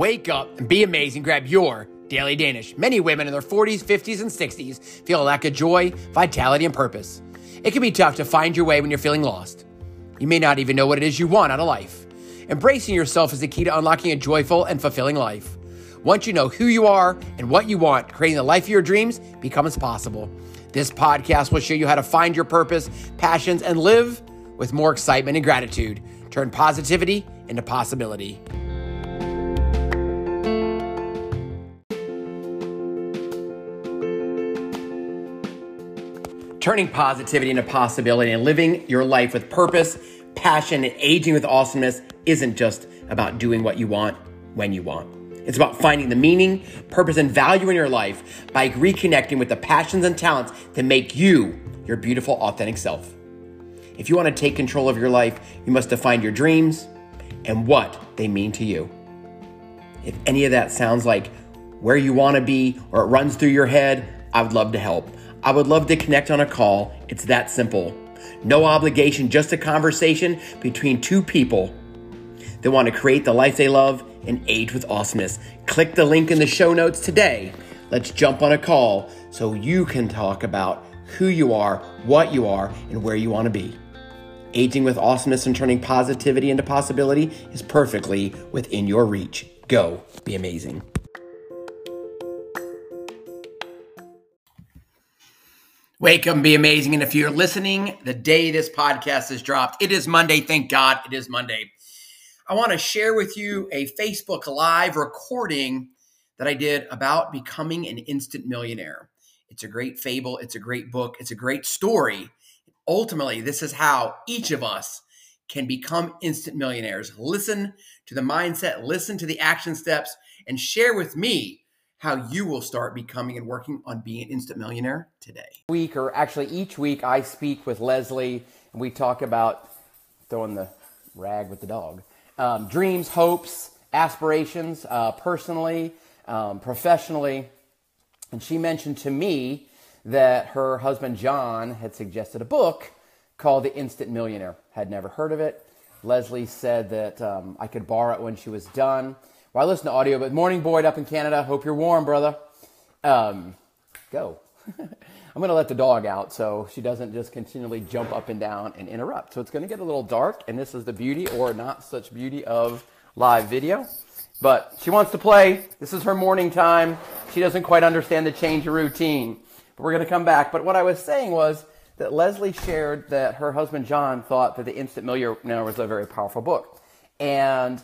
Wake up and be amazing. Grab your Daily Danish. Many women in their 40s, 50s, and 60s feel a lack of joy, vitality, and purpose. It can be tough to find your way when you're feeling lost. You may not even know what it is you want out of life. Embracing yourself is the key to unlocking a joyful and fulfilling life. Once you know who you are and what you want, creating the life of your dreams becomes possible. This podcast will show you how to find your purpose, passions, and live with more excitement and gratitude. Turn positivity into possibility. Turning positivity into possibility and living your life with purpose, passion, and aging with awesomeness isn't just about doing what you want when you want. It's about finding the meaning, purpose, and value in your life by reconnecting with the passions and talents that make you your beautiful, authentic self. If you want to take control of your life, you must define your dreams and what they mean to you. If any of that sounds like where you want to be or it runs through your head, I would love to help. I would love to connect on a call. It's that simple. No obligation, just a conversation between two people that want to create the life they love and age with awesomeness. Click the link in the show notes today. Let's jump on a call so you can talk about who you are, what you are, and where you want to be. Aging with awesomeness and turning positivity into possibility is perfectly within your reach. Go be amazing. Wake up and be amazing. And if you're listening the day this podcast is dropped, it is Monday. Thank God it is Monday. I want to share with you a Facebook Live recording that I did about becoming an instant millionaire. It's a great fable, it's a great book, it's a great story. Ultimately, this is how each of us can become instant millionaires. Listen to the mindset, listen to the action steps, and share with me how you will start becoming and working on being an instant millionaire today. Week, or actually each week, I speak with Leslie and we talk about throwing the rag with the dog. Um, dreams, hopes, aspirations, uh, personally, um, professionally. And she mentioned to me that her husband John had suggested a book called The Instant Millionaire. Had never heard of it. Leslie said that um, I could borrow it when she was done. Well, I listen to audio, but morning, Boyd, up in Canada. Hope you're warm, brother. Um, go. I'm going to let the dog out so she doesn't just continually jump up and down and interrupt. So it's going to get a little dark, and this is the beauty or not such beauty of live video. But she wants to play. This is her morning time. She doesn't quite understand the change of routine. But we're going to come back. But what I was saying was that Leslie shared that her husband John thought that The Instant Millionaire was a very powerful book. And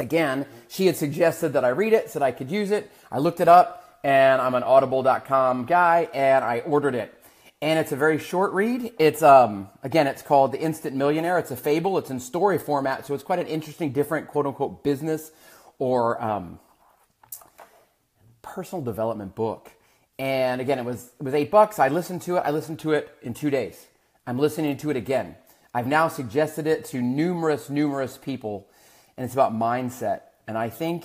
Again, she had suggested that I read it, said I could use it. I looked it up, and I'm an audible.com guy, and I ordered it. And it's a very short read. It's, um, again, it's called The Instant Millionaire. It's a fable, it's in story format, so it's quite an interesting, different, quote unquote, business or um, personal development book. And again, it was, it was eight bucks. I listened to it. I listened to it in two days. I'm listening to it again. I've now suggested it to numerous, numerous people and it's about mindset. And I think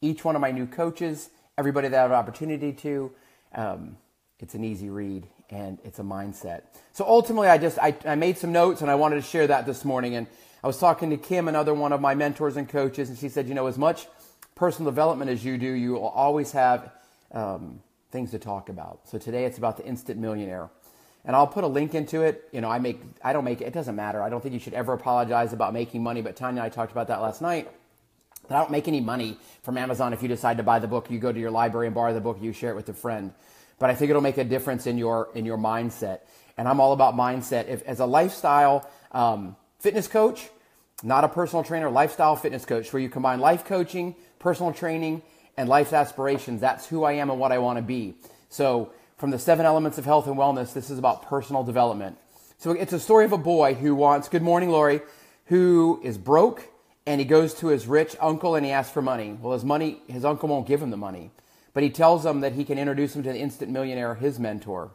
each one of my new coaches, everybody that I have an opportunity to, um, it's an easy read and it's a mindset. So ultimately, I just I, I made some notes and I wanted to share that this morning. And I was talking to Kim, another one of my mentors and coaches, and she said, you know, as much personal development as you do, you will always have um, things to talk about. So today it's about the instant millionaire and I'll put a link into it. You know, I make, I don't make it, doesn't matter. I don't think you should ever apologize about making money, but Tanya and I talked about that last night. But I don't make any money from Amazon if you decide to buy the book, you go to your library and borrow the book, you share it with a friend. But I think it'll make a difference in your, in your mindset. And I'm all about mindset. If, as a lifestyle um, fitness coach, not a personal trainer, lifestyle fitness coach, where you combine life coaching, personal training, and life aspirations. That's who I am and what I want to be. So from the seven elements of health and wellness, this is about personal development. So it's a story of a boy who wants, good morning, Lori, who is broke and he goes to his rich uncle and he asks for money. Well, his money, his uncle won't give him the money, but he tells him that he can introduce him to the instant millionaire, his mentor.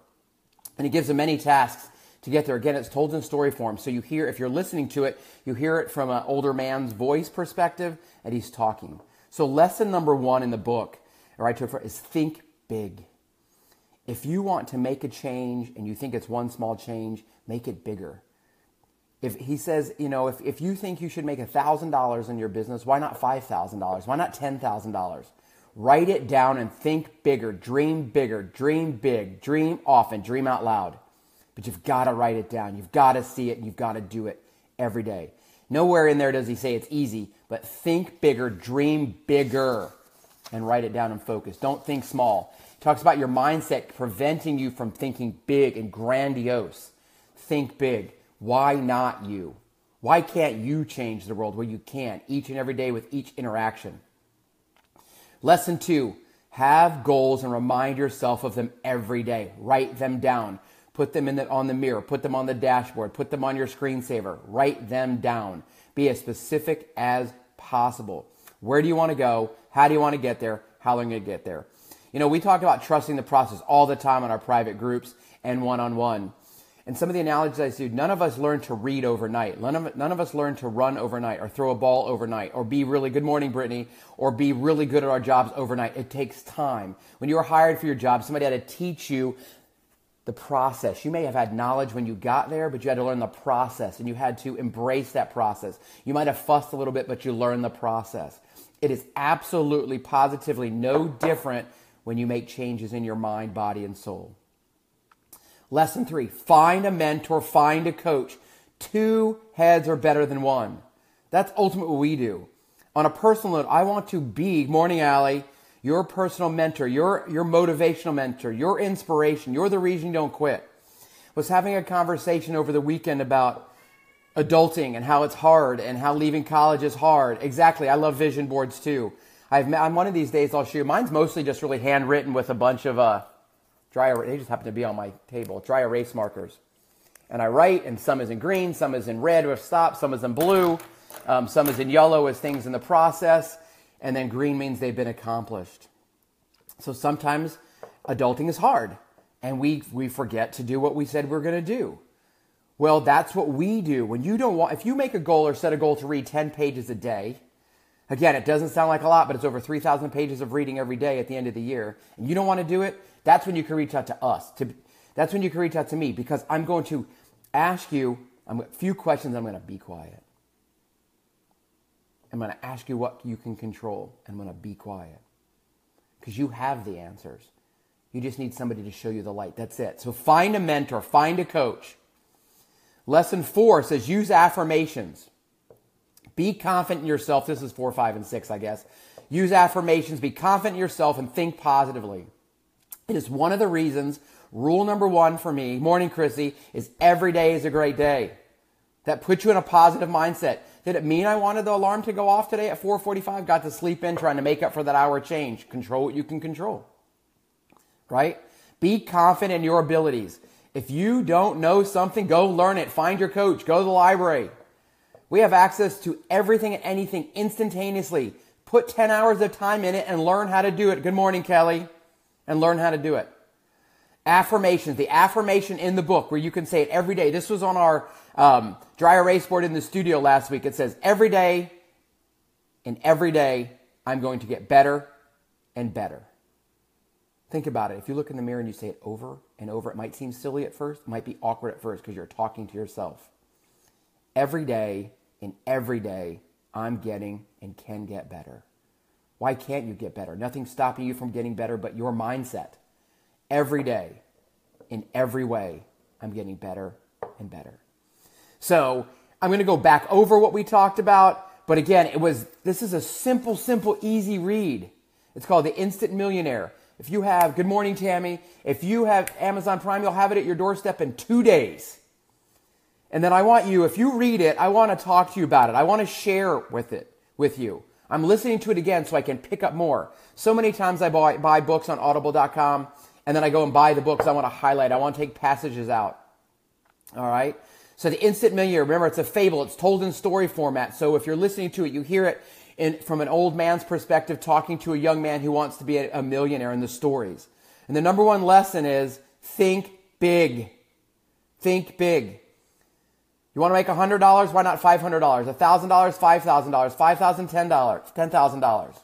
And he gives him many tasks to get there. Again, it's told in story form. So you hear, if you're listening to it, you hear it from an older man's voice perspective and he's talking. So lesson number one in the book, or I took for, is think big. If you want to make a change and you think it's one small change, make it bigger. If he says, you know, if, if you think you should make $1,000 in your business, why not $5,000? Why not $10,000? Write it down and think bigger, dream bigger, dream big, dream often, dream out loud. But you've got to write it down. You've got to see it and you've got to do it every day. Nowhere in there does he say it's easy, but think bigger, dream bigger, and write it down and focus. Don't think small. Talks about your mindset preventing you from thinking big and grandiose. Think big. Why not you? Why can't you change the world where you can each and every day with each interaction? Lesson two have goals and remind yourself of them every day. Write them down. Put them in the, on the mirror. Put them on the dashboard. Put them on your screensaver. Write them down. Be as specific as possible. Where do you want to go? How do you want to get there? How long are you going to get there? You know, we talk about trusting the process all the time in our private groups and one on one. And some of the analogies I see, none of us learn to read overnight. None of, none of us learn to run overnight or throw a ball overnight or be really, good morning, Brittany, or be really good at our jobs overnight. It takes time. When you were hired for your job, somebody had to teach you the process. You may have had knowledge when you got there, but you had to learn the process and you had to embrace that process. You might have fussed a little bit, but you learned the process. It is absolutely, positively no different when you make changes in your mind, body, and soul. Lesson three find a mentor, find a coach. Two heads are better than one. That's ultimately what we do. On a personal note, I want to be, Morning Alley, your personal mentor, your, your motivational mentor, your inspiration. You're the reason you don't quit. Was having a conversation over the weekend about adulting and how it's hard and how leaving college is hard. Exactly. I love vision boards too. I've, I'm one of these days I'll show you. Mine's mostly just really handwritten with a bunch of uh, dry, they just happen to be on my table, dry erase markers. And I write, and some is in green, some is in red with stop, some is in blue, um, some is in yellow as things in the process, and then green means they've been accomplished. So sometimes adulting is hard, and we, we forget to do what we said we're going to do. Well, that's what we do. When you don't want, if you make a goal or set a goal to read 10 pages a day, again, it doesn't sound like a lot, but it's over 3,000 pages of reading every day at the end of the year, and you don't want to do it, that's when you can reach out to us. To, that's when you can reach out to me because I'm going to ask you a few questions. I'm going to be quiet. I'm going to ask you what you can control. and I'm going to be quiet because you have the answers. You just need somebody to show you the light. That's it. So find a mentor, find a coach. Lesson four says use affirmations. Be confident in yourself. This is four, five, and six, I guess. Use affirmations. Be confident in yourself and think positively. It is one of the reasons, rule number one for me, morning Chrissy, is every day is a great day. That puts you in a positive mindset. Did it mean I wanted the alarm to go off today at 4:45? Got to sleep in trying to make up for that hour change. Control what you can control. Right? Be confident in your abilities. If you don't know something, go learn it. Find your coach. Go to the library. We have access to everything and anything instantaneously. Put 10 hours of time in it and learn how to do it. Good morning, Kelly and learn how to do it. Affirmations, the affirmation in the book where you can say it every day. This was on our um, dry erase board in the studio last week. It says, every day, and every day, I'm going to get better and better. Think about it. If you look in the mirror and you say it over and over, it might seem silly at first, it might be awkward at first because you're talking to yourself. Every day, and every day, I'm getting and can get better. Why can't you get better? Nothing's stopping you from getting better but your mindset. Every day, in every way, I'm getting better and better. So I'm going to go back over what we talked about. But again, it was this is a simple, simple, easy read. It's called The Instant Millionaire. If you have, good morning, Tammy. If you have Amazon Prime, you'll have it at your doorstep in two days. And then I want you, if you read it, I want to talk to you about it. I want to share with it with you. I'm listening to it again so I can pick up more. So many times I buy, buy books on audible.com and then I go and buy the books I want to highlight. I want to take passages out. All right. So the instant millionaire, remember it's a fable. It's told in story format. So if you're listening to it, you hear it in, from an old man's perspective talking to a young man who wants to be a, a millionaire in the stories. And the number one lesson is think big. Think big. You want to make $100? Why not $500? $1,000, $5,000, $5,000, $10,000, $10,000.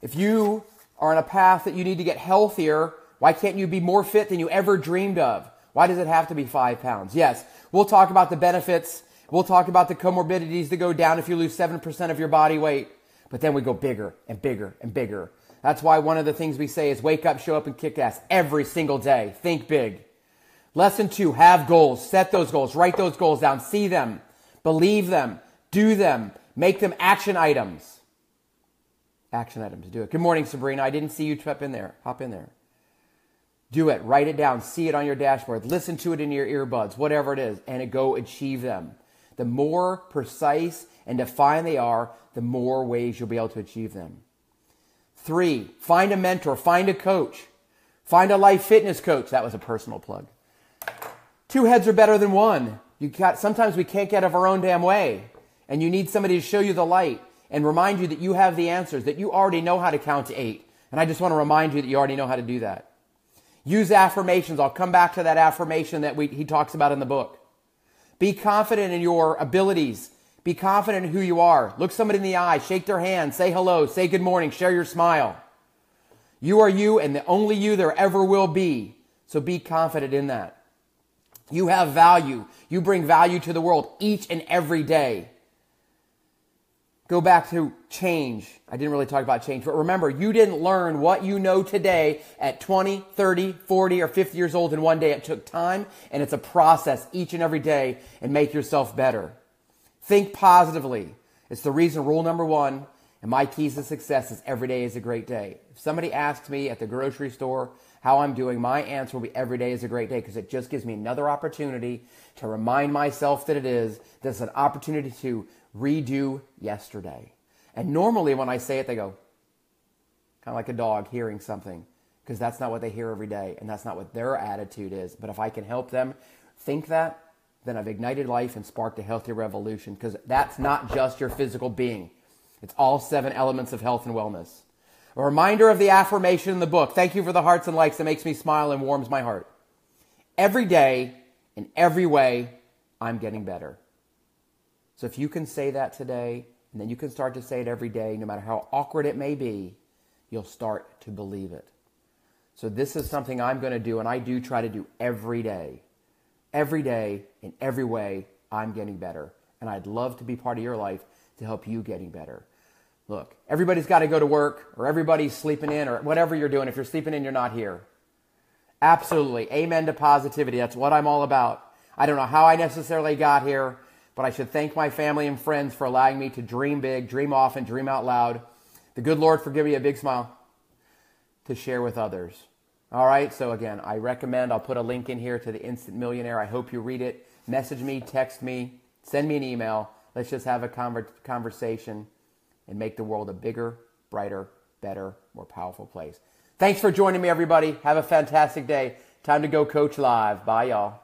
If you are on a path that you need to get healthier, why can't you be more fit than you ever dreamed of? Why does it have to be five pounds? Yes, we'll talk about the benefits. We'll talk about the comorbidities that go down if you lose 7% of your body weight. But then we go bigger and bigger and bigger. That's why one of the things we say is wake up, show up, and kick ass every single day. Think big. Lesson two, have goals. Set those goals. Write those goals down. See them. Believe them. Do them. Make them action items. Action items. To do it. Good morning, Sabrina. I didn't see you hop in there. Hop in there. Do it. Write it down. See it on your dashboard. Listen to it in your earbuds, whatever it is, and go achieve them. The more precise and defined they are, the more ways you'll be able to achieve them. Three, find a mentor, find a coach, find a life fitness coach. That was a personal plug. Two heads are better than one. You got, sometimes we can't get out of our own damn way. And you need somebody to show you the light and remind you that you have the answers, that you already know how to count to eight. And I just want to remind you that you already know how to do that. Use affirmations. I'll come back to that affirmation that we, he talks about in the book. Be confident in your abilities. Be confident in who you are. Look somebody in the eye, shake their hand, say hello, say good morning, share your smile. You are you and the only you there ever will be. So be confident in that. You have value. You bring value to the world each and every day. Go back to change. I didn't really talk about change, but remember, you didn't learn what you know today at 20, 30, 40, or 50 years old in one day. It took time and it's a process each and every day and make yourself better. Think positively. It's the reason rule number one and my keys to success is every day is a great day. If somebody asks me at the grocery store how I'm doing, my answer will be every day is a great day because it just gives me another opportunity to remind myself that it is. There's an opportunity to redo yesterday. And normally when I say it, they go, kind of like a dog hearing something, because that's not what they hear every day, and that's not what their attitude is. But if I can help them think that, then I've ignited life and sparked a healthy revolution, because that's not just your physical being, it's all seven elements of health and wellness. A reminder of the affirmation in the book. Thank you for the hearts and likes. That makes me smile and warms my heart. Every day, in every way, I'm getting better. So if you can say that today, and then you can start to say it every day, no matter how awkward it may be, you'll start to believe it. So this is something I'm going to do, and I do try to do every day. Every day, in every way, I'm getting better. And I'd love to be part of your life to help you getting better. Look, everybody's got to go to work, or everybody's sleeping in, or whatever you're doing. If you're sleeping in, you're not here. Absolutely. Amen to positivity. That's what I'm all about. I don't know how I necessarily got here but I should thank my family and friends for allowing me to dream big, dream often, dream out loud. The good Lord forgive me a big smile to share with others. All right, so again, I recommend, I'll put a link in here to the Instant Millionaire. I hope you read it. Message me, text me, send me an email. Let's just have a conver- conversation and make the world a bigger, brighter, better, more powerful place. Thanks for joining me, everybody. Have a fantastic day. Time to go coach live. Bye, y'all.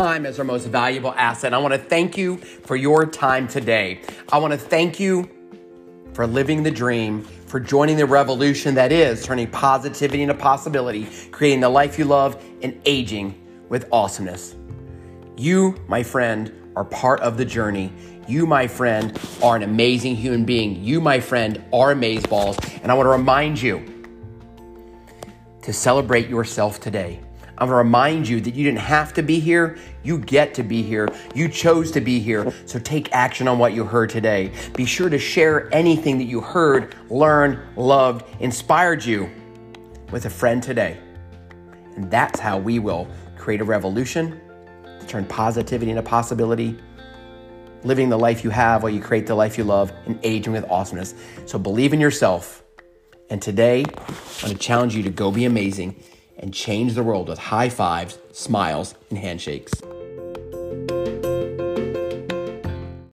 time is our most valuable asset. I want to thank you for your time today. I want to thank you for living the dream, for joining the revolution that is turning positivity into possibility, creating the life you love, and aging with awesomeness. You, my friend, are part of the journey. You, my friend, are an amazing human being. You, my friend, are amazeballs. And I want to remind you to celebrate yourself today. I'm going to remind you that you didn't have to be here. You get to be here. You chose to be here. So take action on what you heard today. Be sure to share anything that you heard, learned, loved, inspired you with a friend today. And that's how we will create a revolution, turn positivity into possibility, living the life you have while you create the life you love, and aging with awesomeness. So believe in yourself. And today, I'm going to challenge you to go be amazing and change the world with high fives, smiles, and handshakes.